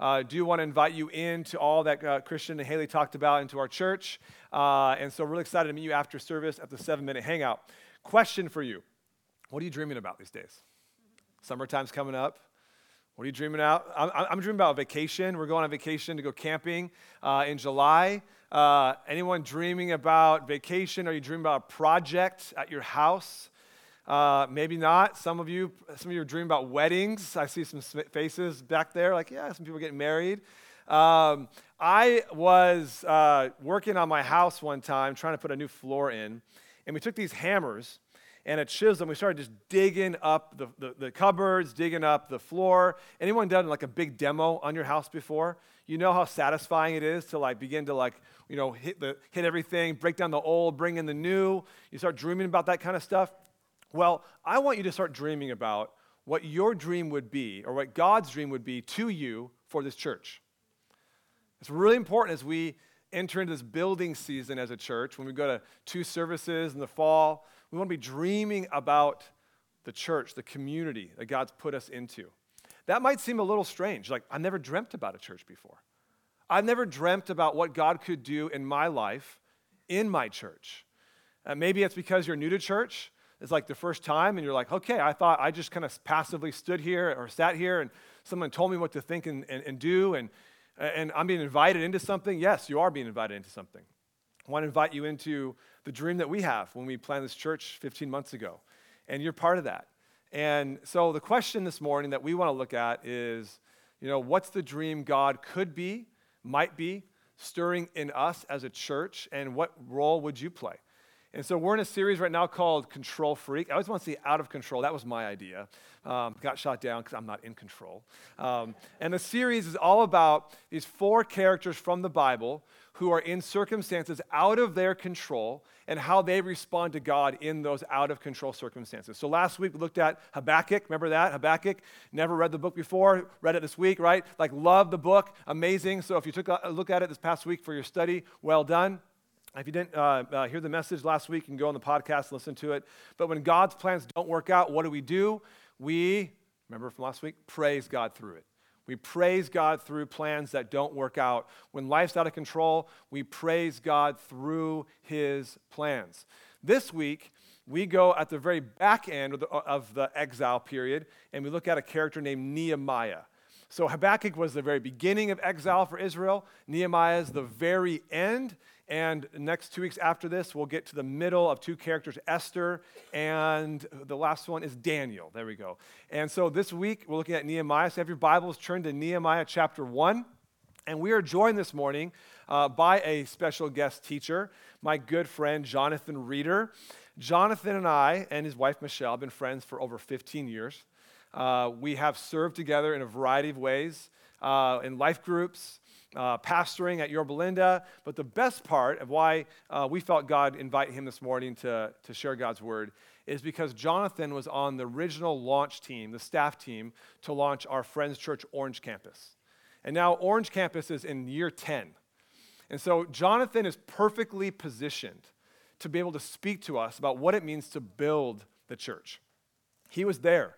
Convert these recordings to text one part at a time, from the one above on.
uh, do want to invite you into all that uh, Christian and Haley talked about into our church. Uh, and so, really excited to meet you after service at the seven minute hangout. Question for you What are you dreaming about these days? Summertime's coming up. What are you dreaming about? I'm, I'm dreaming about vacation. We're going on vacation to go camping uh, in July. Uh, anyone dreaming about vacation? Are you dreaming about a project at your house? Uh, maybe not. Some of you, some of you are dreaming about weddings. I see some faces back there, like yeah, some people getting married. Um, I was uh, working on my house one time, trying to put a new floor in, and we took these hammers and a chisel, and we started just digging up the, the, the, cupboards, digging up the floor. Anyone done like a big demo on your house before? You know how satisfying it is to like begin to like, you know, hit, the, hit everything, break down the old, bring in the new. You start dreaming about that kind of stuff. Well, I want you to start dreaming about what your dream would be, or what God's dream would be to you for this church. It's really important as we enter into this building season as a church, when we go to two services in the fall, we want to be dreaming about the church, the community that God's put us into. That might seem a little strange. Like, I've never dreamt about a church before. I've never dreamt about what God could do in my life in my church. Uh, maybe it's because you're new to church it's like the first time and you're like, okay, I thought I just kind of passively stood here or sat here and someone told me what to think and, and, and do and, and I'm being invited into something. Yes, you are being invited into something. I want to invite you into the dream that we have when we planned this church 15 months ago. And you're part of that. And so the question this morning that we want to look at is, you know, what's the dream God could be, might be, stirring in us as a church, and what role would you play? And so we're in a series right now called Control Freak. I always want to say out of control. That was my idea. Um, got shot down because I'm not in control. Um, and the series is all about these four characters from the Bible who are in circumstances out of their control and how they respond to God in those out of control circumstances. So last week we looked at Habakkuk. Remember that? Habakkuk. Never read the book before. Read it this week, right? Like, love the book. Amazing. So if you took a look at it this past week for your study, well done. If you didn't uh, uh, hear the message last week, you can go on the podcast, and listen to it. But when God's plans don't work out, what do we do? We, remember from last week, praise God through it. We praise God through plans that don't work out. When life's out of control, we praise God through his plans. This week, we go at the very back end of the, of the exile period, and we look at a character named Nehemiah. So Habakkuk was the very beginning of exile for Israel. Nehemiah is the very end. And next two weeks after this, we'll get to the middle of two characters, Esther, and the last one is Daniel. There we go. And so this week, we're looking at Nehemiah. So have your Bibles turned to Nehemiah chapter 1. And we are joined this morning uh, by a special guest teacher, my good friend Jonathan Reeder. Jonathan and I and his wife Michelle have been friends for over 15 years. Uh, we have served together in a variety of ways uh, in life groups, uh, pastoring at Yorba Linda. But the best part of why uh, we felt God invite him this morning to, to share God's word is because Jonathan was on the original launch team, the staff team, to launch our Friends Church Orange Campus. And now Orange Campus is in year 10. And so Jonathan is perfectly positioned to be able to speak to us about what it means to build the church. He was there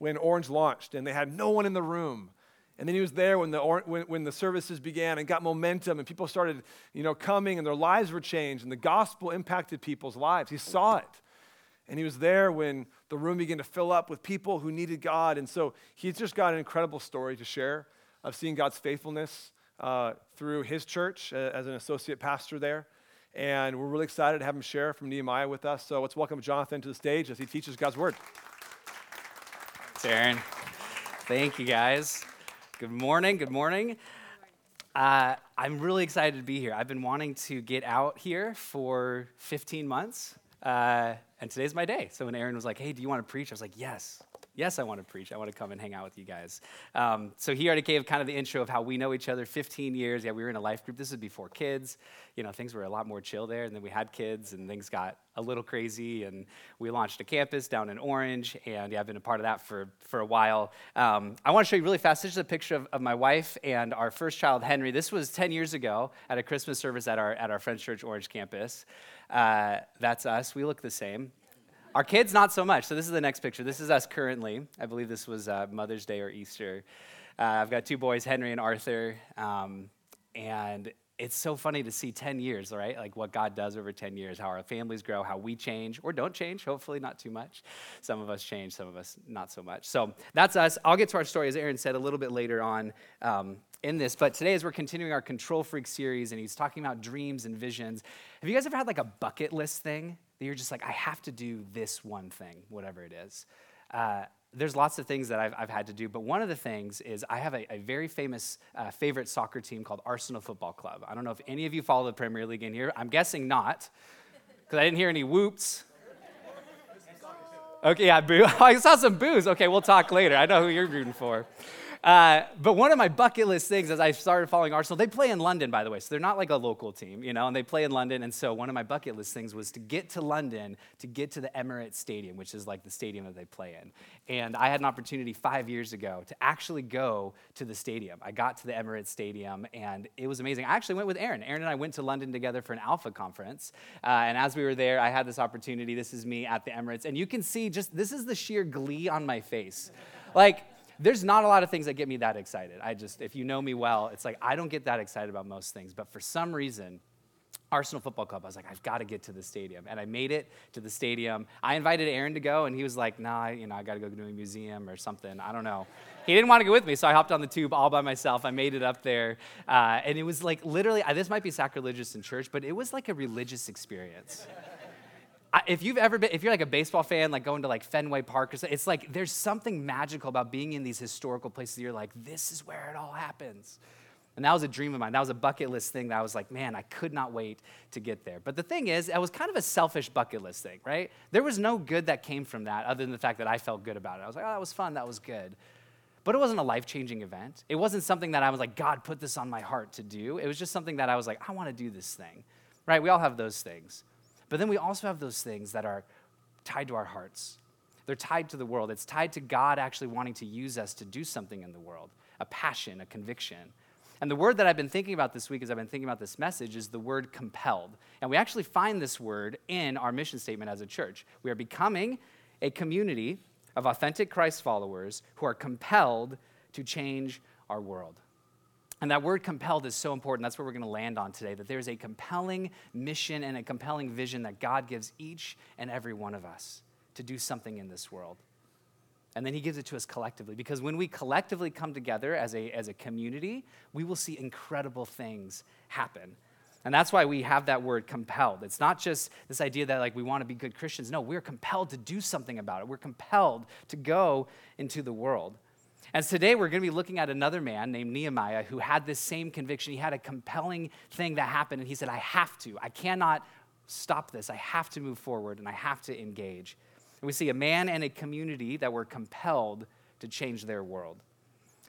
when Orange launched, and they had no one in the room. And then he was there when the, when, when the services began and got momentum, and people started you know, coming, and their lives were changed, and the gospel impacted people's lives. He saw it. And he was there when the room began to fill up with people who needed God. And so he's just got an incredible story to share of seeing God's faithfulness uh, through his church uh, as an associate pastor there. And we're really excited to have him share from Nehemiah with us. So let's welcome Jonathan to the stage as he teaches God's word. Thanks, Aaron. Thank you, guys. Good morning. Good morning. Uh, I'm really excited to be here. I've been wanting to get out here for 15 months, uh, and today's my day. So when Aaron was like, "Hey, do you want to preach?" I was like, "Yes." Yes, I want to preach. I want to come and hang out with you guys. Um, so he already gave kind of the intro of how we know each other 15 years. Yeah, we were in a life group. This is before kids. You know, things were a lot more chill there. And then we had kids and things got a little crazy. And we launched a campus down in Orange. And yeah, I've been a part of that for, for a while. Um, I want to show you really fast. This is a picture of, of my wife and our first child, Henry. This was 10 years ago at a Christmas service at our, at our Friends Church Orange campus. Uh, that's us. We look the same. Our kids, not so much. So this is the next picture. This is us currently. I believe this was uh, Mother's Day or Easter. Uh, I've got two boys, Henry and Arthur. Um, and it's so funny to see 10 years, right? Like what God does over 10 years, how our families grow, how we change or don't change, hopefully not too much. Some of us change, some of us not so much. So that's us. I'll get to our story, as Aaron said, a little bit later on um, in this. But today, as we're continuing our Control Freak series, and he's talking about dreams and visions, have you guys ever had like a bucket list thing that you're just like, I have to do this one thing, whatever it is? Uh, there's lots of things that I've, I've, had to do, but one of the things is I have a, a very famous uh, favorite soccer team called Arsenal Football Club. I don't know if any of you follow the Premier League in here. I'm guessing not, because I didn't hear any whoops. Okay, yeah, boo. I saw some boos. Okay, we'll talk later. I know who you're rooting for. Uh, but one of my bucket list things as I started following Arsenal, they play in London, by the way. So they're not like a local team, you know, and they play in London. And so one of my bucket list things was to get to London to get to the Emirates Stadium, which is like the stadium that they play in. And I had an opportunity five years ago to actually go to the stadium. I got to the Emirates Stadium and it was amazing. I actually went with Aaron. Aaron and I went to London together for an Alpha conference. Uh, and as we were there, I had this opportunity. This is me at the Emirates. And you can see just this is the sheer glee on my face. Like, there's not a lot of things that get me that excited. I just, if you know me well, it's like I don't get that excited about most things. But for some reason, Arsenal Football Club, I was like, I've got to get to the stadium. And I made it to the stadium. I invited Aaron to go, and he was like, nah, you know, I got to go to a museum or something. I don't know. He didn't want to go with me, so I hopped on the tube all by myself. I made it up there. Uh, and it was like literally, this might be sacrilegious in church, but it was like a religious experience if you've ever been, if you're like a baseball fan, like going to like Fenway Park or something, it's like there's something magical about being in these historical places. You're like, this is where it all happens. And that was a dream of mine. That was a bucket list thing that I was like, man, I could not wait to get there. But the thing is, it was kind of a selfish bucket list thing, right? There was no good that came from that other than the fact that I felt good about it. I was like, oh, that was fun, that was good. But it wasn't a life changing event. It wasn't something that I was like, God put this on my heart to do. It was just something that I was like, I want to do this thing, right? We all have those things. But then we also have those things that are tied to our hearts. They're tied to the world. It's tied to God actually wanting to use us to do something in the world a passion, a conviction. And the word that I've been thinking about this week as I've been thinking about this message is the word compelled. And we actually find this word in our mission statement as a church. We are becoming a community of authentic Christ followers who are compelled to change our world. And that word compelled is so important. That's what we're going to land on today that there's a compelling mission and a compelling vision that God gives each and every one of us to do something in this world. And then he gives it to us collectively because when we collectively come together as a, as a community, we will see incredible things happen. And that's why we have that word compelled. It's not just this idea that like we want to be good Christians. No, we're compelled to do something about it. We're compelled to go into the world. And today we're going to be looking at another man named Nehemiah who had this same conviction. He had a compelling thing that happened, and he said, I have to. I cannot stop this. I have to move forward, and I have to engage. And we see a man and a community that were compelled to change their world.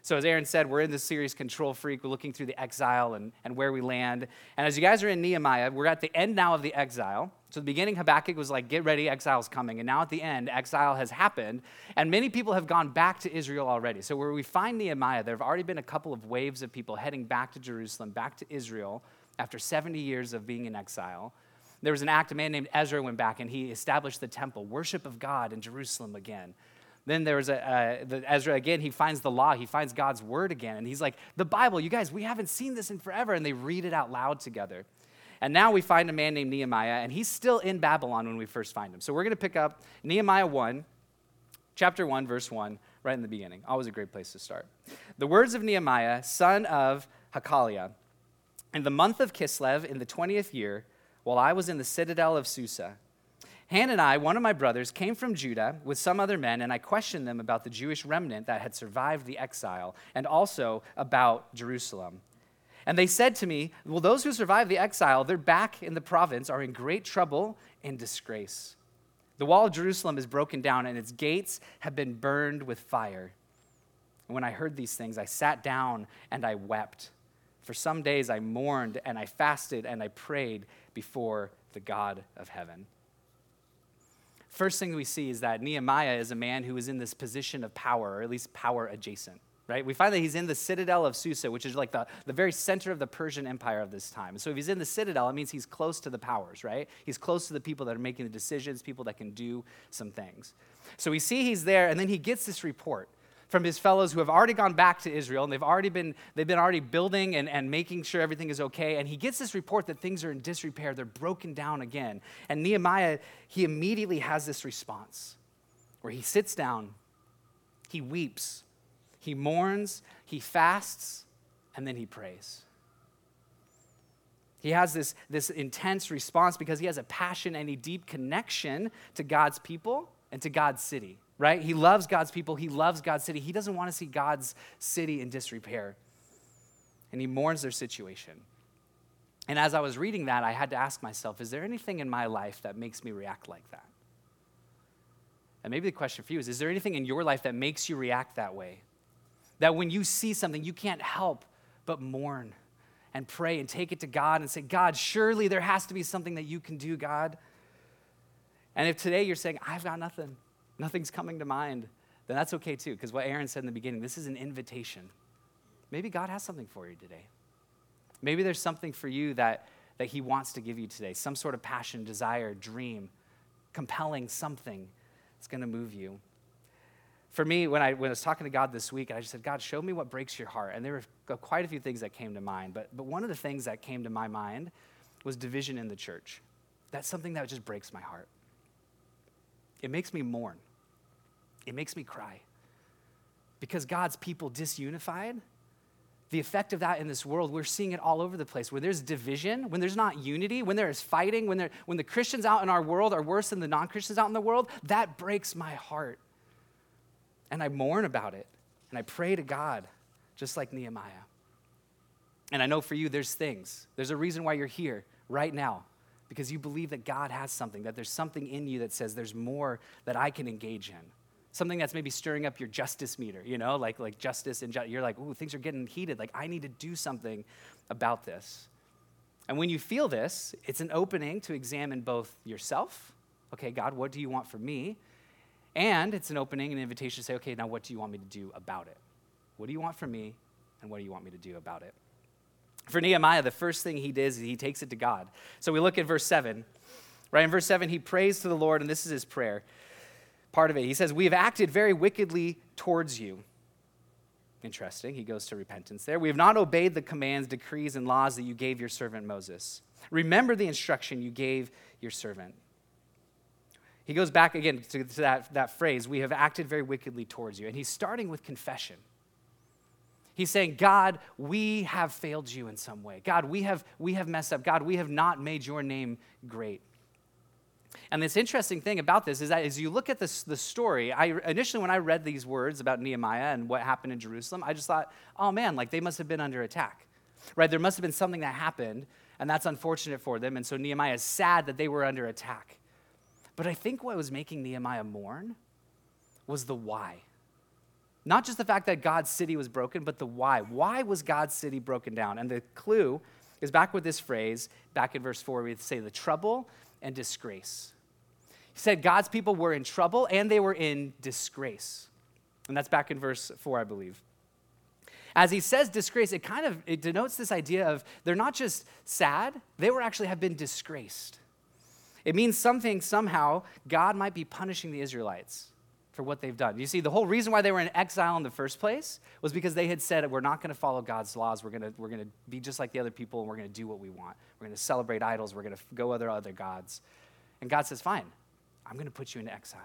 So, as Aaron said, we're in this series, Control Freak. We're looking through the exile and, and where we land. And as you guys are in Nehemiah, we're at the end now of the exile. So, the beginning, Habakkuk was like, get ready, exile's coming. And now at the end, exile has happened. And many people have gone back to Israel already. So, where we find Nehemiah, there have already been a couple of waves of people heading back to Jerusalem, back to Israel, after 70 years of being in exile. There was an act, a man named Ezra went back and he established the temple, worship of God in Jerusalem again. Then there was a, uh, the Ezra again, he finds the law, he finds God's word again. And he's like, the Bible, you guys, we haven't seen this in forever. And they read it out loud together. And now we find a man named Nehemiah, and he's still in Babylon when we first find him. So we're going to pick up Nehemiah 1, chapter 1, verse 1, right in the beginning. Always a great place to start. The words of Nehemiah, son of Hachaliah. In the month of Kislev, in the 20th year, while I was in the citadel of Susa, Hanani, one of my brothers, came from Judah with some other men, and I questioned them about the Jewish remnant that had survived the exile and also about Jerusalem. And they said to me, Well, those who survived the exile, they're back in the province, are in great trouble and disgrace. The wall of Jerusalem is broken down, and its gates have been burned with fire. And when I heard these things, I sat down and I wept. For some days I mourned and I fasted and I prayed before the God of heaven. First thing we see is that Nehemiah is a man who is in this position of power, or at least power adjacent. Right? We find that he's in the citadel of Susa, which is like the, the very center of the Persian Empire of this time. So if he's in the citadel, it means he's close to the powers, right? He's close to the people that are making the decisions, people that can do some things. So we see he's there, and then he gets this report from his fellows who have already gone back to Israel and they've already been they've been already building and, and making sure everything is okay. And he gets this report that things are in disrepair, they're broken down again. And Nehemiah, he immediately has this response where he sits down, he weeps, he mourns, he fasts, and then he prays. He has this, this intense response because he has a passion and a deep connection to God's people and to God's city right? He loves God's people, he loves God's city. He doesn't want to see God's city in disrepair. And he mourns their situation. And as I was reading that, I had to ask myself, is there anything in my life that makes me react like that? And maybe the question for you is Is there anything in your life that makes you react that way? That when you see something, you can't help but mourn and pray and take it to God and say, God, surely there has to be something that you can do, God. And if today you're saying, I've got nothing, nothing's coming to mind, then that's okay too, because what Aaron said in the beginning, this is an invitation. Maybe God has something for you today. Maybe there's something for you that, that He wants to give you today some sort of passion, desire, dream, compelling something that's going to move you. For me, when I, when I was talking to God this week, I just said, God, show me what breaks your heart. And there were quite a few things that came to mind. But, but one of the things that came to my mind was division in the church. That's something that just breaks my heart. It makes me mourn it makes me cry. Because God's people disunified, the effect of that in this world, we're seeing it all over the place. Where there's division, when there's not unity, when there is fighting, when, when the Christians out in our world are worse than the non Christians out in the world, that breaks my heart. And I mourn about it. And I pray to God, just like Nehemiah. And I know for you, there's things. There's a reason why you're here right now, because you believe that God has something, that there's something in you that says there's more that I can engage in something that's maybe stirring up your justice meter, you know, like, like justice and ju- you're like, ooh, things are getting heated. Like, I need to do something about this. And when you feel this, it's an opening to examine both yourself. Okay, God, what do you want from me? And it's an opening, an invitation to say, okay, now what do you want me to do about it? What do you want from me? And what do you want me to do about it? For Nehemiah, the first thing he does is he takes it to God. So we look at verse 7. Right in verse 7, he prays to the Lord, and this is his prayer part of it. He says, We have acted very wickedly towards you. Interesting. He goes to repentance there. We have not obeyed the commands, decrees, and laws that you gave your servant Moses. Remember the instruction you gave your servant. He goes back again to, to that, that phrase, we have acted very wickedly towards you. And he's starting with confession. He's saying, God, we have failed you in some way. God, we have, we have messed up. God, we have not made your name great. And this interesting thing about this is that as you look at this, the story, I initially when I read these words about Nehemiah and what happened in Jerusalem, I just thought, oh man, like they must have been under attack. Right? There must have been something that happened, and that's unfortunate for them. And so Nehemiah is sad that they were under attack. But I think what was making Nehemiah mourn was the why. Not just the fact that God's city was broken, but the why. Why was God's city broken down? And the clue is back with this phrase, back in verse 4, we say the trouble and disgrace. He said God's people were in trouble and they were in disgrace. And that's back in verse 4, I believe. As he says disgrace, it kind of it denotes this idea of they're not just sad, they were actually have been disgraced. It means something somehow God might be punishing the Israelites for what they've done. You see, the whole reason why they were in exile in the first place was because they had said, We're not going to follow God's laws. We're going to, we're to be just like the other people, and we're going to do what we want. We're going to celebrate idols. We're going to go other other gods. And God says, Fine, I'm going to put you into exile.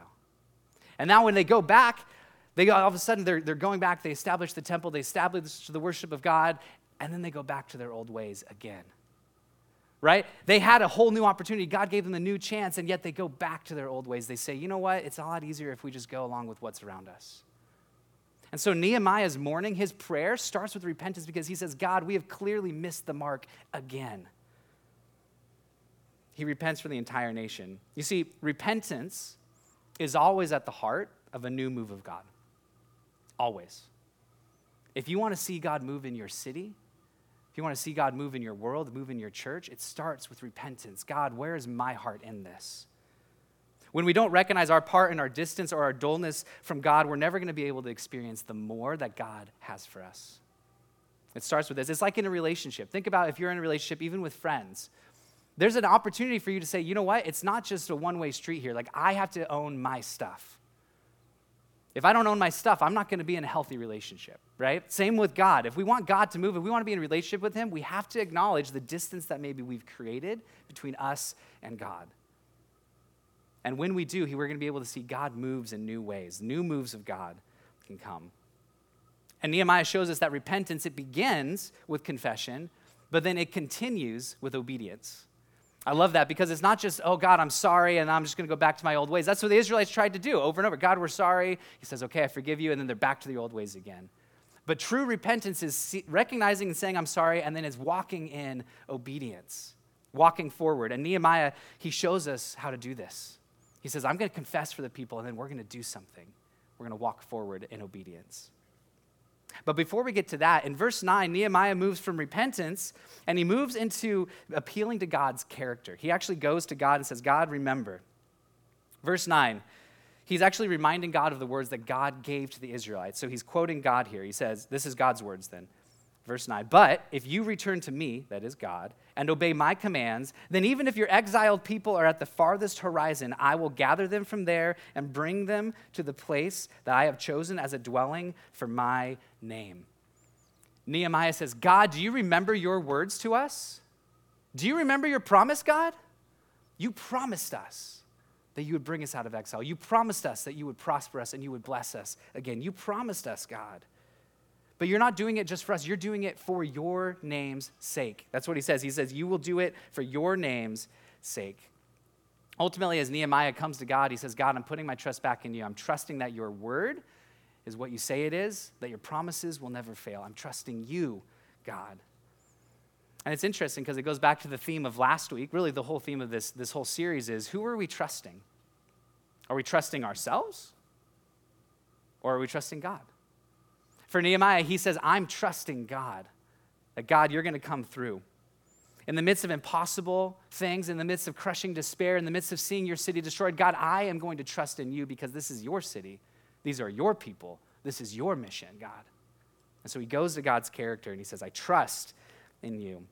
And now when they go back, they all of a sudden they're, they're going back. They establish the temple, they establish the worship of God, and then they go back to their old ways again right? They had a whole new opportunity. God gave them a new chance, and yet they go back to their old ways. They say, you know what? It's a lot easier if we just go along with what's around us. And so Nehemiah's mourning, his prayer starts with repentance because he says, God, we have clearly missed the mark again. He repents for the entire nation. You see, repentance is always at the heart of a new move of God. Always. If you want to see God move in your city, if you want to see God move in your world, move in your church, it starts with repentance. God, where is my heart in this? When we don't recognize our part in our distance or our dullness from God, we're never going to be able to experience the more that God has for us. It starts with this. It's like in a relationship. Think about if you're in a relationship, even with friends. There's an opportunity for you to say, you know what? It's not just a one way street here. Like, I have to own my stuff. If I don't own my stuff, I'm not going to be in a healthy relationship, right? Same with God. If we want God to move, if we want to be in a relationship with Him, we have to acknowledge the distance that maybe we've created between us and God. And when we do, we're going to be able to see God moves in new ways. New moves of God can come. And Nehemiah shows us that repentance, it begins with confession, but then it continues with obedience. I love that because it's not just, oh, God, I'm sorry, and I'm just going to go back to my old ways. That's what the Israelites tried to do over and over. God, we're sorry. He says, okay, I forgive you, and then they're back to the old ways again. But true repentance is recognizing and saying, I'm sorry, and then it's walking in obedience, walking forward. And Nehemiah, he shows us how to do this. He says, I'm going to confess for the people, and then we're going to do something. We're going to walk forward in obedience. But before we get to that, in verse 9, Nehemiah moves from repentance and he moves into appealing to God's character. He actually goes to God and says, God, remember. Verse 9, he's actually reminding God of the words that God gave to the Israelites. So he's quoting God here. He says, This is God's words then. Verse 9, but if you return to me, that is God, and obey my commands, then even if your exiled people are at the farthest horizon, I will gather them from there and bring them to the place that I have chosen as a dwelling for my name. Nehemiah says, God, do you remember your words to us? Do you remember your promise, God? You promised us that you would bring us out of exile. You promised us that you would prosper us and you would bless us again. You promised us, God. But you're not doing it just for us, you're doing it for your name's sake. That's what he says. He says, You will do it for your name's sake. Ultimately, as Nehemiah comes to God, he says, God, I'm putting my trust back in you. I'm trusting that your word is what you say it is, that your promises will never fail. I'm trusting you, God. And it's interesting because it goes back to the theme of last week. Really, the whole theme of this, this whole series is who are we trusting? Are we trusting ourselves? Or are we trusting God? For Nehemiah, he says, I'm trusting God, that God, you're going to come through. In the midst of impossible things, in the midst of crushing despair, in the midst of seeing your city destroyed, God, I am going to trust in you because this is your city. These are your people. This is your mission, God. And so he goes to God's character and he says, I trust in you.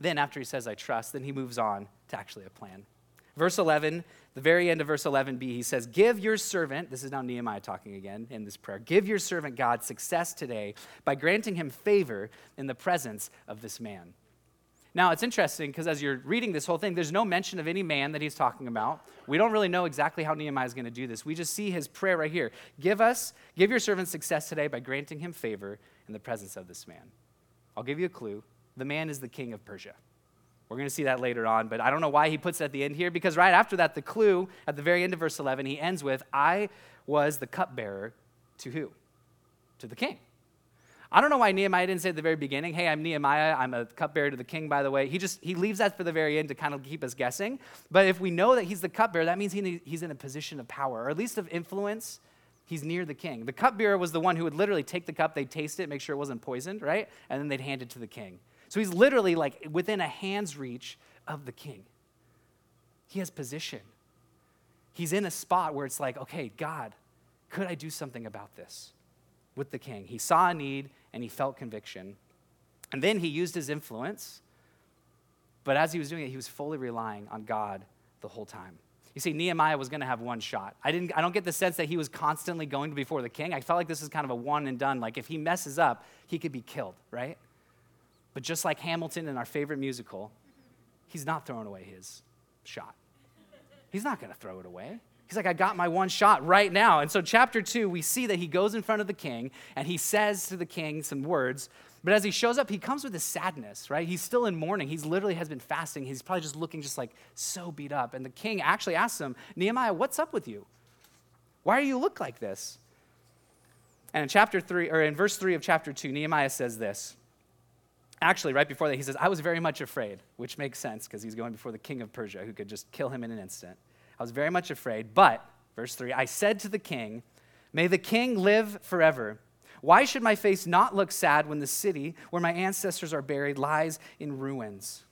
Then, after he says, I trust, then he moves on to actually a plan. Verse 11, the very end of verse 11b, he says, Give your servant, this is now Nehemiah talking again in this prayer, give your servant God success today by granting him favor in the presence of this man. Now, it's interesting because as you're reading this whole thing, there's no mention of any man that he's talking about. We don't really know exactly how Nehemiah is going to do this. We just see his prayer right here. Give us, give your servant success today by granting him favor in the presence of this man. I'll give you a clue. The man is the king of Persia. We're going to see that later on, but I don't know why he puts it at the end here because right after that, the clue at the very end of verse 11, he ends with, I was the cupbearer to who? To the king. I don't know why Nehemiah didn't say at the very beginning, hey, I'm Nehemiah, I'm a cupbearer to the king, by the way. He just, he leaves that for the very end to kind of keep us guessing. But if we know that he's the cupbearer, that means he, he's in a position of power, or at least of influence. He's near the king. The cupbearer was the one who would literally take the cup, they'd taste it, make sure it wasn't poisoned, right? And then they'd hand it to the king. So he's literally like within a hand's reach of the king. He has position. He's in a spot where it's like, okay, God, could I do something about this with the king? He saw a need and he felt conviction. And then he used his influence, but as he was doing it, he was fully relying on God the whole time. You see, Nehemiah was going to have one shot. I, didn't, I don't get the sense that he was constantly going before the king. I felt like this is kind of a one and done. Like, if he messes up, he could be killed, right? But just like Hamilton in our favorite musical, he's not throwing away his shot. He's not going to throw it away. He's like, I got my one shot right now. And so, chapter two, we see that he goes in front of the king and he says to the king some words. But as he shows up, he comes with this sadness, right? He's still in mourning. He's literally has been fasting. He's probably just looking just like so beat up. And the king actually asks him, Nehemiah, what's up with you? Why do you look like this? And in chapter three, or in verse three of chapter two, Nehemiah says this Actually, right before that, he says, I was very much afraid, which makes sense because he's going before the king of Persia who could just kill him in an instant. I was very much afraid, but, verse 3, I said to the king, May the king live forever. Why should my face not look sad when the city where my ancestors are buried lies in ruins?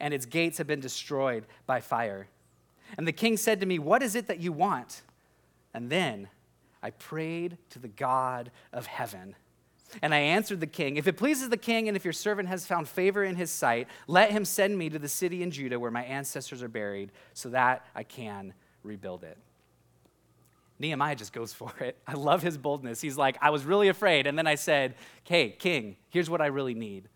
And its gates have been destroyed by fire. And the king said to me, What is it that you want? And then I prayed to the God of heaven. And I answered the king, If it pleases the king, and if your servant has found favor in his sight, let him send me to the city in Judah where my ancestors are buried, so that I can rebuild it. Nehemiah just goes for it. I love his boldness. He's like, I was really afraid. And then I said, Hey, king, here's what I really need.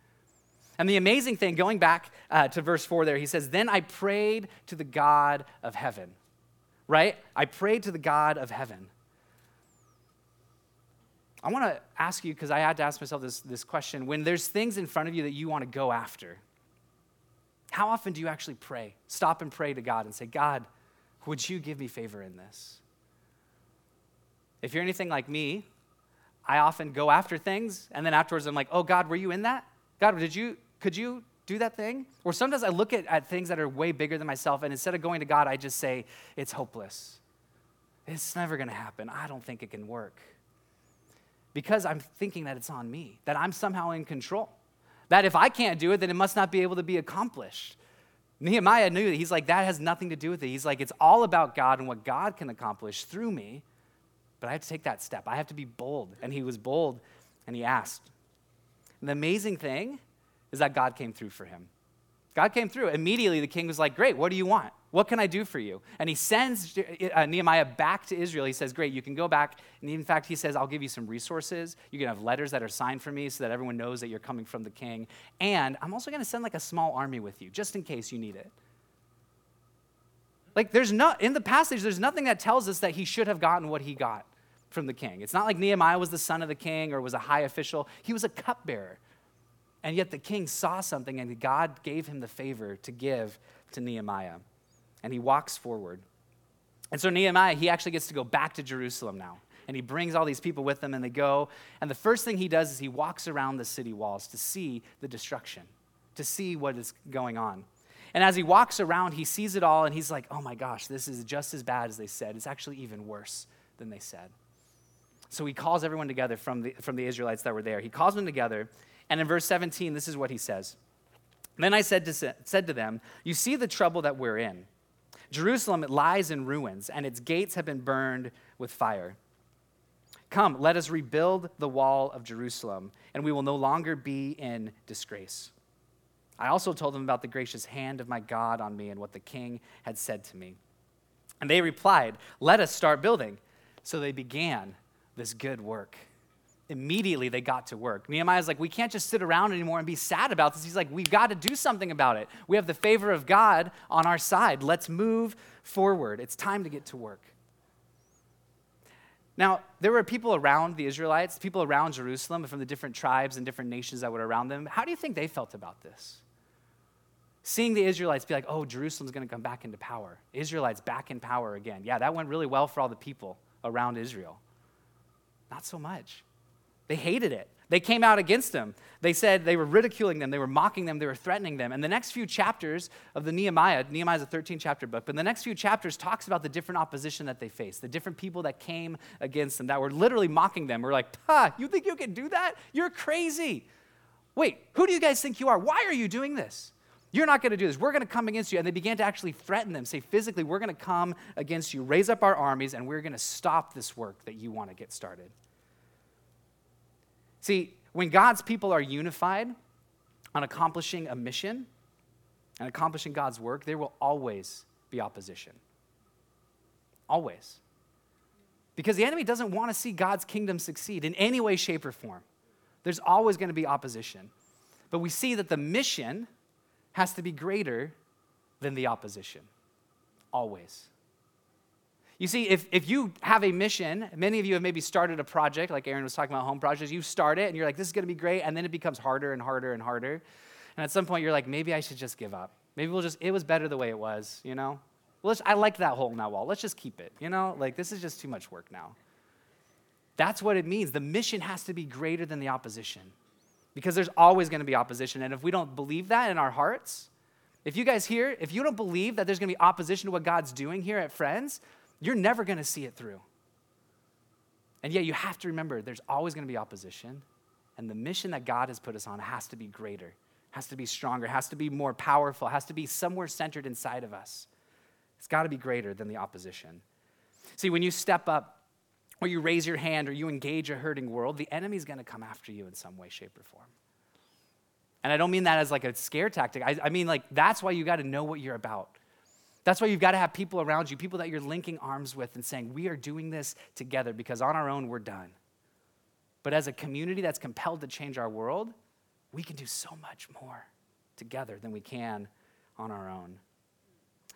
And the amazing thing, going back uh, to verse 4 there, he says, Then I prayed to the God of heaven, right? I prayed to the God of heaven. I want to ask you, because I had to ask myself this, this question when there's things in front of you that you want to go after, how often do you actually pray? Stop and pray to God and say, God, would you give me favor in this? If you're anything like me, I often go after things, and then afterwards I'm like, oh, God, were you in that? God, did you, could you do that thing? Or sometimes I look at, at things that are way bigger than myself, and instead of going to God, I just say, it's hopeless. It's never going to happen. I don't think it can work because I'm thinking that it's on me, that I'm somehow in control. That if I can't do it, then it must not be able to be accomplished. Nehemiah knew that. He's like, that has nothing to do with it. He's like, it's all about God and what God can accomplish through me, but I have to take that step. I have to be bold. And he was bold and he asked. And the amazing thing is that God came through for him. God came through. Immediately, the king was like, Great, what do you want? What can I do for you? And he sends uh, Nehemiah back to Israel. He says, Great, you can go back. And in fact, he says, I'll give you some resources. You can have letters that are signed for me so that everyone knows that you're coming from the king. And I'm also going to send like a small army with you, just in case you need it. Like, there's not, in the passage, there's nothing that tells us that he should have gotten what he got from the king. It's not like Nehemiah was the son of the king or was a high official, he was a cupbearer. And yet the king saw something and God gave him the favor to give to Nehemiah. And he walks forward. And so Nehemiah, he actually gets to go back to Jerusalem now. And he brings all these people with him and they go. And the first thing he does is he walks around the city walls to see the destruction, to see what is going on. And as he walks around, he sees it all and he's like, oh my gosh, this is just as bad as they said. It's actually even worse than they said. So he calls everyone together from the, from the Israelites that were there. He calls them together and in verse 17, this is what he says Then I said to, said to them, You see the trouble that we're in. Jerusalem, it lies in ruins, and its gates have been burned with fire. Come, let us rebuild the wall of Jerusalem, and we will no longer be in disgrace. I also told them about the gracious hand of my God on me and what the king had said to me. And they replied, Let us start building. So they began this good work immediately they got to work. Nehemiah's like, we can't just sit around anymore and be sad about this. He's like, we've got to do something about it. We have the favor of God on our side. Let's move forward. It's time to get to work. Now, there were people around the Israelites, people around Jerusalem from the different tribes and different nations that were around them. How do you think they felt about this? Seeing the Israelites be like, oh, Jerusalem's going to come back into power. Israelites back in power again. Yeah, that went really well for all the people around Israel. Not so much. They hated it. They came out against him. They said they were ridiculing them, they were mocking them, they were threatening them. And the next few chapters of the Nehemiah, Nehemiah is a 13 chapter book, but the next few chapters talks about the different opposition that they faced, the different people that came against them that were literally mocking them. We're like, "Ha, you think you can do that? You're crazy. Wait, who do you guys think you are? Why are you doing this? You're not going to do this. We're going to come against you. And they began to actually threaten them, say physically, we're going to come against you, raise up our armies, and we're going to stop this work that you want to get started. See, when God's people are unified on accomplishing a mission and accomplishing God's work, there will always be opposition. Always. Because the enemy doesn't want to see God's kingdom succeed in any way, shape, or form. There's always going to be opposition. But we see that the mission has to be greater than the opposition. Always. You see, if, if you have a mission, many of you have maybe started a project, like Aaron was talking about home projects, you start it and you're like, this is going to be great, and then it becomes harder and harder and harder. And at some point, you're like, maybe I should just give up. Maybe we'll just, it was better the way it was, you know? Well, I like that hole in that wall. Let's just keep it, you know? Like, this is just too much work now. That's what it means. The mission has to be greater than the opposition because there's always going to be opposition. And if we don't believe that in our hearts, if you guys here, if you don't believe that there's going to be opposition to what God's doing here at Friends, you're never going to see it through. And yet, you have to remember there's always going to be opposition. And the mission that God has put us on has to be greater, has to be stronger, has to be more powerful, has to be somewhere centered inside of us. It's got to be greater than the opposition. See, when you step up, or you raise your hand, or you engage a hurting world, the enemy's going to come after you in some way, shape, or form. And I don't mean that as like a scare tactic. I, I mean, like, that's why you got to know what you're about. That's why you've got to have people around you, people that you're linking arms with and saying, we are doing this together because on our own, we're done. But as a community that's compelled to change our world, we can do so much more together than we can on our own.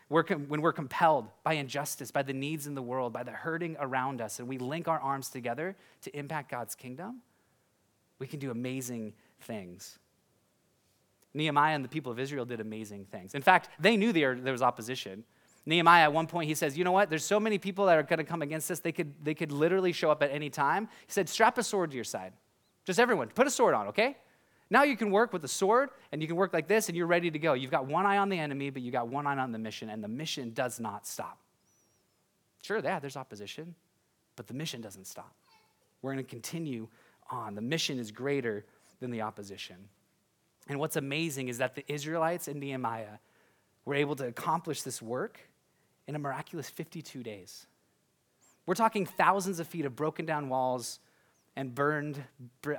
We're com- when we're compelled by injustice, by the needs in the world, by the hurting around us, and we link our arms together to impact God's kingdom, we can do amazing things. Nehemiah and the people of Israel did amazing things. In fact, they knew there, was opposition. Nehemiah, at one point, he says, You know what? There's so many people that are going to come against us, they could, they could literally show up at any time. He said, Strap a sword to your side. Just everyone, put a sword on, okay? Now you can work with a sword and you can work like this and you're ready to go. You've got one eye on the enemy, but you got one eye on the mission, and the mission does not stop. Sure, yeah, there's opposition, but the mission doesn't stop. We're going to continue on. The mission is greater than the opposition. And what's amazing is that the Israelites and Nehemiah were able to accomplish this work in a miraculous 52 days. We're talking thousands of feet of broken down walls and burned,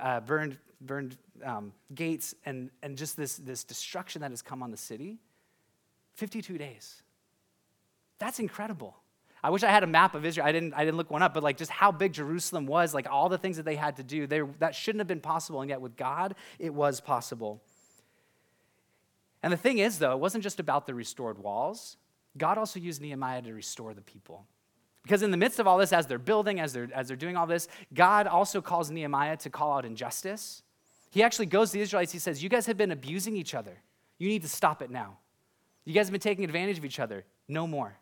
uh, burned, burned um, gates and, and just this, this destruction that has come on the city. 52 days. That's incredible. I wish I had a map of Israel. I didn't, I didn't look one up, but like just how big Jerusalem was, like all the things that they had to do, they, that shouldn't have been possible. And yet with God, it was possible. And the thing is, though, it wasn't just about the restored walls. God also used Nehemiah to restore the people. Because in the midst of all this, as they're building, as they're, as they're doing all this, God also calls Nehemiah to call out injustice. He actually goes to the Israelites, he says, You guys have been abusing each other. You need to stop it now. You guys have been taking advantage of each other. No more.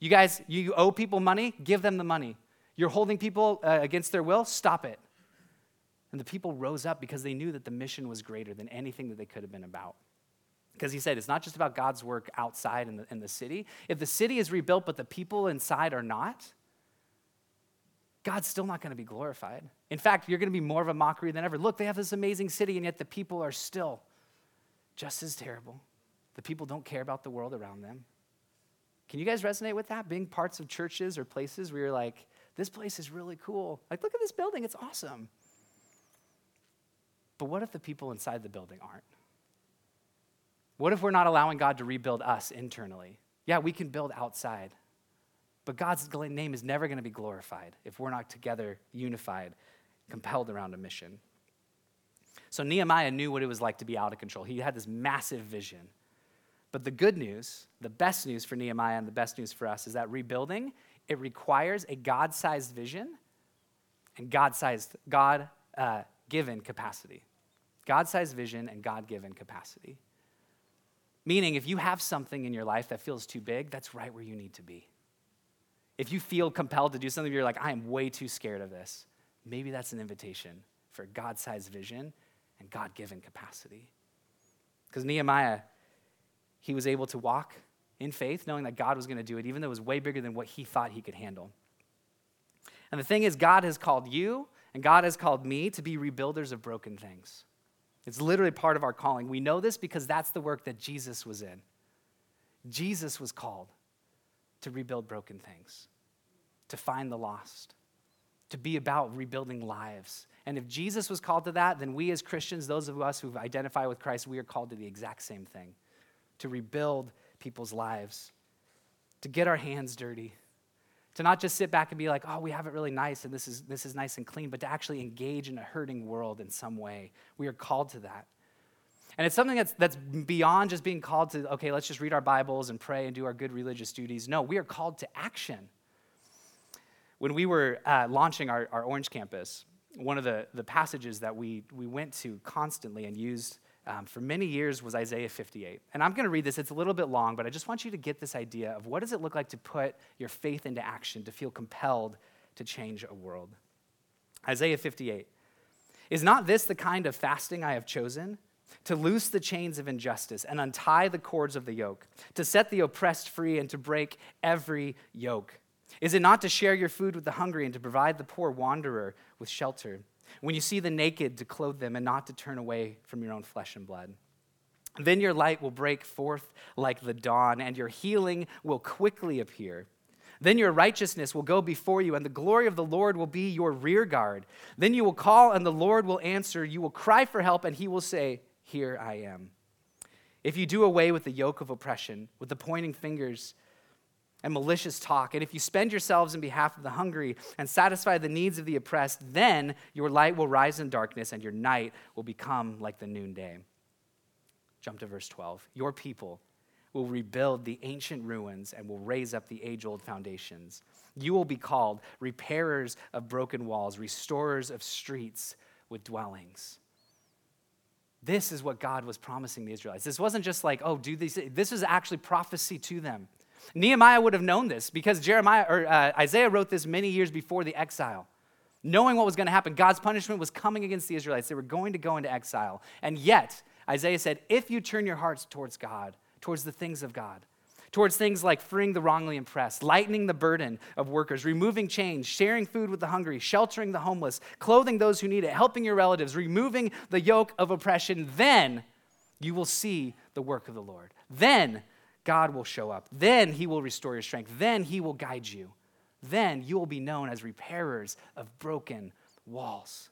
You guys, you owe people money, give them the money. You're holding people uh, against their will, stop it. And the people rose up because they knew that the mission was greater than anything that they could have been about. Because he said it's not just about God's work outside in the, in the city. If the city is rebuilt, but the people inside are not, God's still not going to be glorified. In fact, you're going to be more of a mockery than ever. Look, they have this amazing city, and yet the people are still just as terrible. The people don't care about the world around them. Can you guys resonate with that? Being parts of churches or places where you're like, this place is really cool. Like, look at this building, it's awesome. But what if the people inside the building aren't? What if we're not allowing God to rebuild us internally? Yeah, we can build outside, but God's name is never going to be glorified if we're not together, unified, compelled around a mission. So Nehemiah knew what it was like to be out of control. He had this massive vision. But the good news, the best news for Nehemiah and the best news for us is that rebuilding, it requires a God-sized vision and God-sized, God-given uh, capacity. God-sized vision and God-given capacity. Meaning, if you have something in your life that feels too big, that's right where you need to be. If you feel compelled to do something, you're like, I am way too scared of this. Maybe that's an invitation for God sized vision and God given capacity. Because Nehemiah, he was able to walk in faith, knowing that God was going to do it, even though it was way bigger than what he thought he could handle. And the thing is, God has called you and God has called me to be rebuilders of broken things. It's literally part of our calling. We know this because that's the work that Jesus was in. Jesus was called to rebuild broken things, to find the lost, to be about rebuilding lives. And if Jesus was called to that, then we as Christians, those of us who identify with Christ, we are called to the exact same thing to rebuild people's lives, to get our hands dirty, to not just sit back and be like, oh, we have it really nice and this is, this is nice and clean, but to actually engage in a hurting world in some way. We are called to that. And it's something that's, that's beyond just being called to, okay, let's just read our Bibles and pray and do our good religious duties. No, we are called to action. When we were uh, launching our, our Orange campus, one of the, the passages that we, we went to constantly and used um, for many years was Isaiah 58. And I'm going to read this. It's a little bit long, but I just want you to get this idea of what does it look like to put your faith into action, to feel compelled to change a world. Isaiah 58. Is not this the kind of fasting I have chosen? To loose the chains of injustice and untie the cords of the yoke, to set the oppressed free and to break every yoke. Is it not to share your food with the hungry and to provide the poor wanderer with shelter? When you see the naked, to clothe them and not to turn away from your own flesh and blood. Then your light will break forth like the dawn, and your healing will quickly appear. Then your righteousness will go before you, and the glory of the Lord will be your rear guard. Then you will call, and the Lord will answer. You will cry for help, and he will say, Here I am. if you do away with the yoke of oppression, with the pointing fingers and malicious talk, and if you spend yourselves in behalf of the hungry and satisfy the needs of the oppressed, then your light will rise in darkness and your night will become like the noonday. Jump to verse 12. Your people will rebuild the ancient ruins and will raise up the age old foundations. You will be called repairers of broken walls, restorers of streets with dwellings. This is what God was promising the Israelites. This wasn't just like, oh, do these. This is actually prophecy to them. Nehemiah would have known this because Jeremiah or uh, Isaiah wrote this many years before the exile. Knowing what was going to happen, God's punishment was coming against the Israelites. They were going to go into exile. And yet, Isaiah said, if you turn your hearts towards God, towards the things of God, towards things like freeing the wrongly oppressed, lightening the burden of workers, removing chains, sharing food with the hungry, sheltering the homeless, clothing those who need it, helping your relatives, removing the yoke of oppression, then you will see the work of the Lord. Then God will show up. Then he will restore your strength. Then he will guide you. Then you will be known as repairers of broken walls.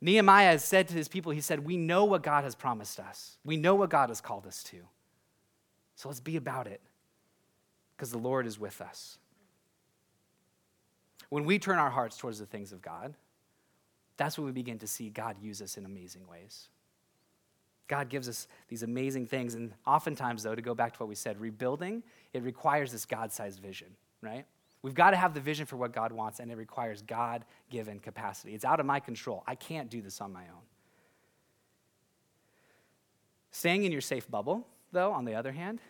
Nehemiah has said to his people, he said, We know what God has promised us. We know what God has called us to. So let's be about it because the Lord is with us. When we turn our hearts towards the things of God, that's when we begin to see God use us in amazing ways. God gives us these amazing things. And oftentimes, though, to go back to what we said, rebuilding, it requires this God sized vision, right? We've got to have the vision for what God wants, and it requires God given capacity. It's out of my control. I can't do this on my own. Staying in your safe bubble though, on the other hand,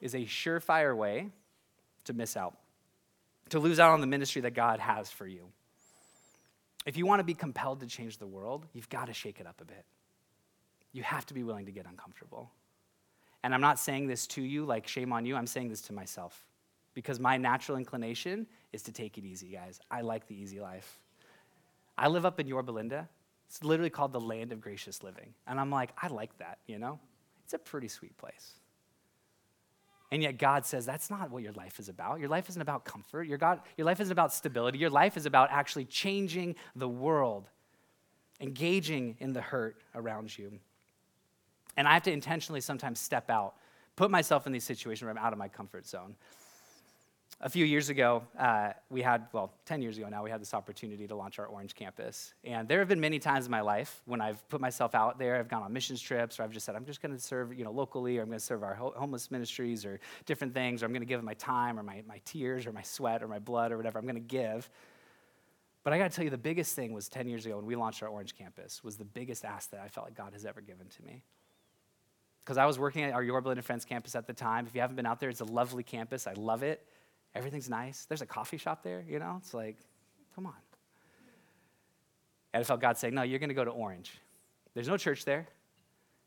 is a surefire way to miss out, to lose out on the ministry that God has for you. If you want to be compelled to change the world, you've got to shake it up a bit. You have to be willing to get uncomfortable. And I'm not saying this to you like shame on you, I'm saying this to myself. Because my natural inclination is to take it easy, guys. I like the easy life. I live up in Yorba Linda. It's literally called the land of gracious living. And I'm like, I like that, you know? It's a pretty sweet place. And yet God says that's not what your life is about. Your life isn't about comfort. Your, God, your life isn't about stability. Your life is about actually changing the world, engaging in the hurt around you. And I have to intentionally sometimes step out, put myself in these situations where I'm out of my comfort zone a few years ago, uh, we had, well, 10 years ago now, we had this opportunity to launch our Orange campus. And there have been many times in my life when I've put myself out there, I've gone on missions trips, or I've just said, I'm just going to serve, you know, locally, or I'm going to serve our ho- homeless ministries, or different things, or I'm going to give my time, or my, my tears, or my sweat, or my blood, or whatever I'm going to give. But I got to tell you, the biggest thing was 10 years ago when we launched our Orange campus, was the biggest ask that I felt like God has ever given to me because I was working at our Yorba Linda Friends campus at the time. If you haven't been out there, it's a lovely campus. I love it. Everything's nice. There's a coffee shop there, you know? It's like, come on. And I felt God saying, No, you're going to go to Orange. There's no church there.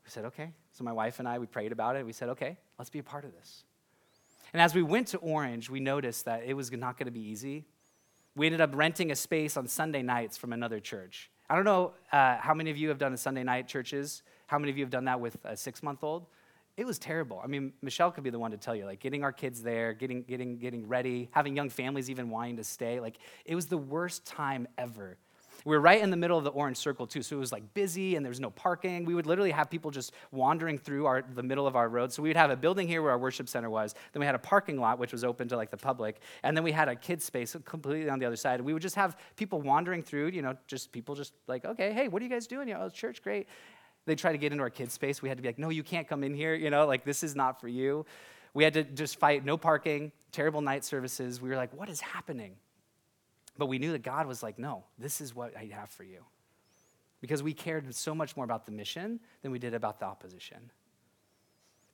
We said, Okay. So my wife and I, we prayed about it. We said, Okay, let's be a part of this. And as we went to Orange, we noticed that it was not going to be easy. We ended up renting a space on Sunday nights from another church. I don't know uh, how many of you have done a Sunday night churches. How many of you have done that with a six month old? it was terrible. I mean, Michelle could be the one to tell you, like getting our kids there, getting, getting, getting ready, having young families even wanting to stay. Like, it was the worst time ever. We were right in the middle of the orange circle, too, so it was like busy and there was no parking. We would literally have people just wandering through our, the middle of our road. So we would have a building here where our worship center was. Then we had a parking lot, which was open to like the public. And then we had a kids' space completely on the other side. We would just have people wandering through, you know, just people just like, okay, hey, what are you guys doing? You know, oh, church, great they try to get into our kids' space. We had to be like, no, you can't come in here, you know, like this is not for you. We had to just fight no parking, terrible night services. We were like, what is happening? But we knew that God was like, no, this is what I have for you. Because we cared so much more about the mission than we did about the opposition.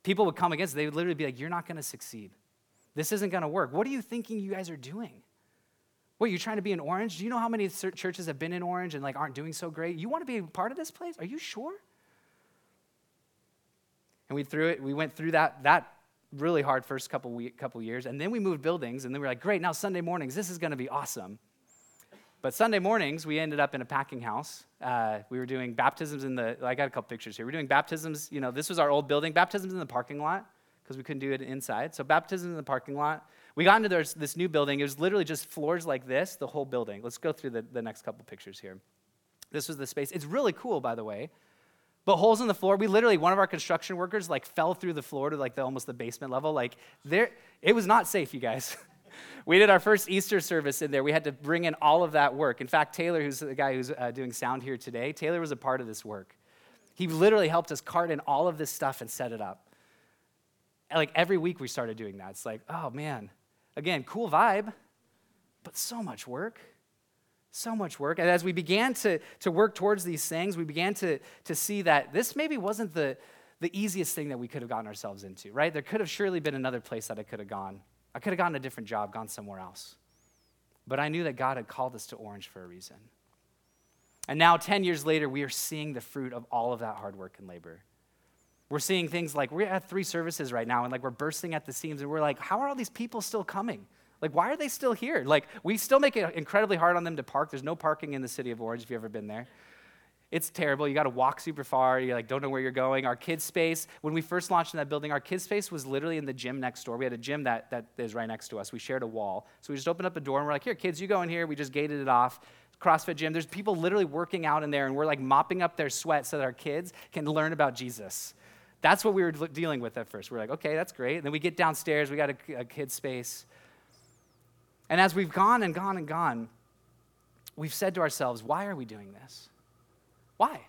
People would come against, they would literally be like, you're not going to succeed. This isn't going to work. What are you thinking you guys are doing? What, you're trying to be in Orange? Do you know how many churches have been in Orange and like aren't doing so great? You want to be part of this place? Are you sure? And we threw it, we went through that, that really hard first couple, week, couple years. And then we moved buildings, and then we were like, great, now Sunday mornings, this is going to be awesome. But Sunday mornings, we ended up in a packing house. Uh, we were doing baptisms in the, I got a couple pictures here. We are doing baptisms, you know, this was our old building, baptisms in the parking lot, because we couldn't do it inside. So baptisms in the parking lot. We got into this, this new building. It was literally just floors like this, the whole building. Let's go through the, the next couple pictures here. This was the space. It's really cool, by the way. But holes in the floor, we literally, one of our construction workers like fell through the floor to like the, almost the basement level. Like there, it was not safe, you guys. we did our first Easter service in there. We had to bring in all of that work. In fact, Taylor, who's the guy who's uh, doing sound here today, Taylor was a part of this work. He literally helped us cart in all of this stuff and set it up. And like every week we started doing that. It's like, oh man, again, cool vibe, but so much work. So much work. And as we began to, to work towards these things, we began to, to see that this maybe wasn't the, the easiest thing that we could have gotten ourselves into, right? There could have surely been another place that I could have gone. I could have gotten a different job, gone somewhere else. But I knew that God had called us to Orange for a reason. And now, 10 years later, we are seeing the fruit of all of that hard work and labor. We're seeing things like we're at three services right now, and like we're bursting at the seams, and we're like, how are all these people still coming? Like, why are they still here? Like, we still make it incredibly hard on them to park. There's no parking in the city of Orange if you've ever been there. It's terrible. You got to walk super far. You like don't know where you're going. Our kids space, when we first launched in that building, our kids space was literally in the gym next door. We had a gym that that is right next to us. We shared a wall. So we just opened up a door and we're like, "Here, kids, you go in here." We just gated it off. CrossFit gym. There's people literally working out in there and we're like mopping up their sweat so that our kids can learn about Jesus. That's what we were dealing with at first. We are like, "Okay, that's great." And then we get downstairs, we got a, a kids space. And as we've gone and gone and gone, we've said to ourselves, why are we doing this? Why?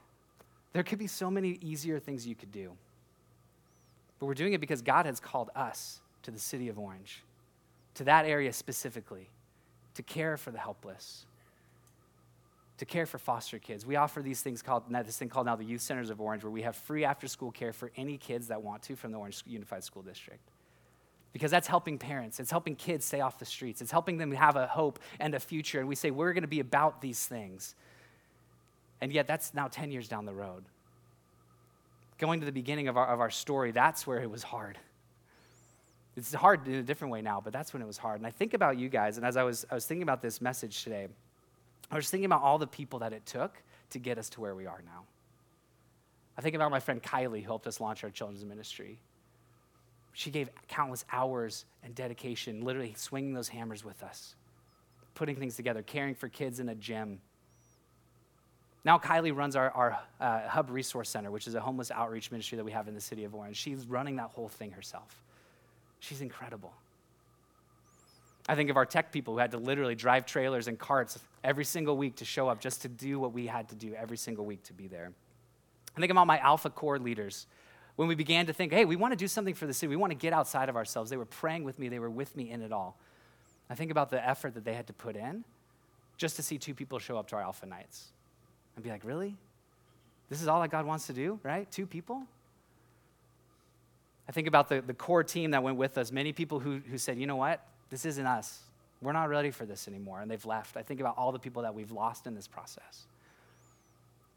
There could be so many easier things you could do. But we're doing it because God has called us to the city of Orange, to that area specifically, to care for the helpless, to care for foster kids. We offer these things called this thing called now the Youth Centers of Orange, where we have free after school care for any kids that want to from the Orange Unified School District because that's helping parents. It's helping kids stay off the streets. It's helping them have a hope and a future. And we say, we're going to be about these things. And yet, that's now 10 years down the road. Going to the beginning of our, of our story, that's where it was hard. It's hard in a different way now, but that's when it was hard. And I think about you guys, and as I was, I was thinking about this message today, I was thinking about all the people that it took to get us to where we are now. I think about my friend Kylie, who helped us launch our children's ministry. She gave countless hours and dedication, literally swinging those hammers with us, putting things together, caring for kids in a gym. Now, Kylie runs our, our uh, Hub Resource Center, which is a homeless outreach ministry that we have in the city of Orange. She's running that whole thing herself. She's incredible. I think of our tech people who had to literally drive trailers and carts every single week to show up just to do what we had to do every single week to be there. I think about my Alpha Core leaders when we began to think, hey, we want to do something for the city, we want to get outside of ourselves, they were praying with me, they were with me in it all. I think about the effort that they had to put in just to see two people show up to our Alpha Nights and be like, really? This is all that God wants to do, right? Two people? I think about the, the core team that went with us, many people who, who said, you know what? This isn't us. We're not ready for this anymore. And they've left. I think about all the people that we've lost in this process.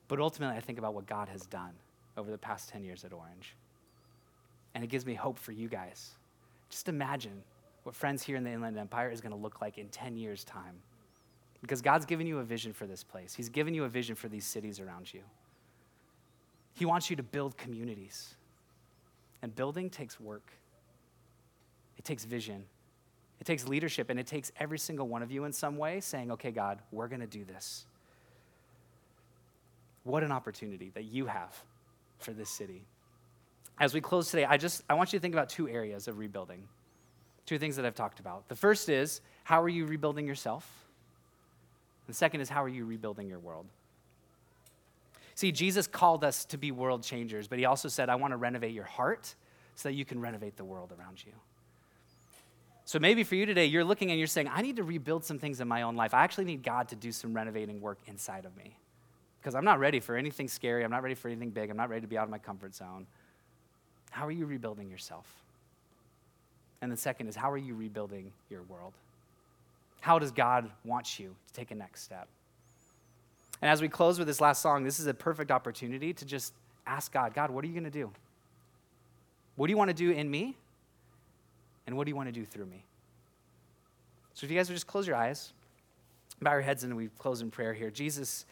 But ultimately, I think about what God has done over the past 10 years at Orange. And it gives me hope for you guys. Just imagine what friends here in the Inland Empire is going to look like in 10 years' time. Because God's given you a vision for this place, He's given you a vision for these cities around you. He wants you to build communities. And building takes work, it takes vision, it takes leadership, and it takes every single one of you in some way saying, okay, God, we're going to do this. What an opportunity that you have for this city. As we close today, I just I want you to think about two areas of rebuilding. Two things that I've talked about. The first is how are you rebuilding yourself? The second is how are you rebuilding your world? See, Jesus called us to be world changers, but he also said, I want to renovate your heart so that you can renovate the world around you. So maybe for you today, you're looking and you're saying, I need to rebuild some things in my own life. I actually need God to do some renovating work inside of me because I'm not ready for anything scary. I'm not ready for anything big. I'm not ready to be out of my comfort zone. How are you rebuilding yourself? And the second is, how are you rebuilding your world? How does God want you to take a next step? And as we close with this last song, this is a perfect opportunity to just ask God, God, what are you going to do? What do you want to do in me? And what do you want to do through me? So if you guys would just close your eyes, bow your heads, and we close in prayer here. Jesus,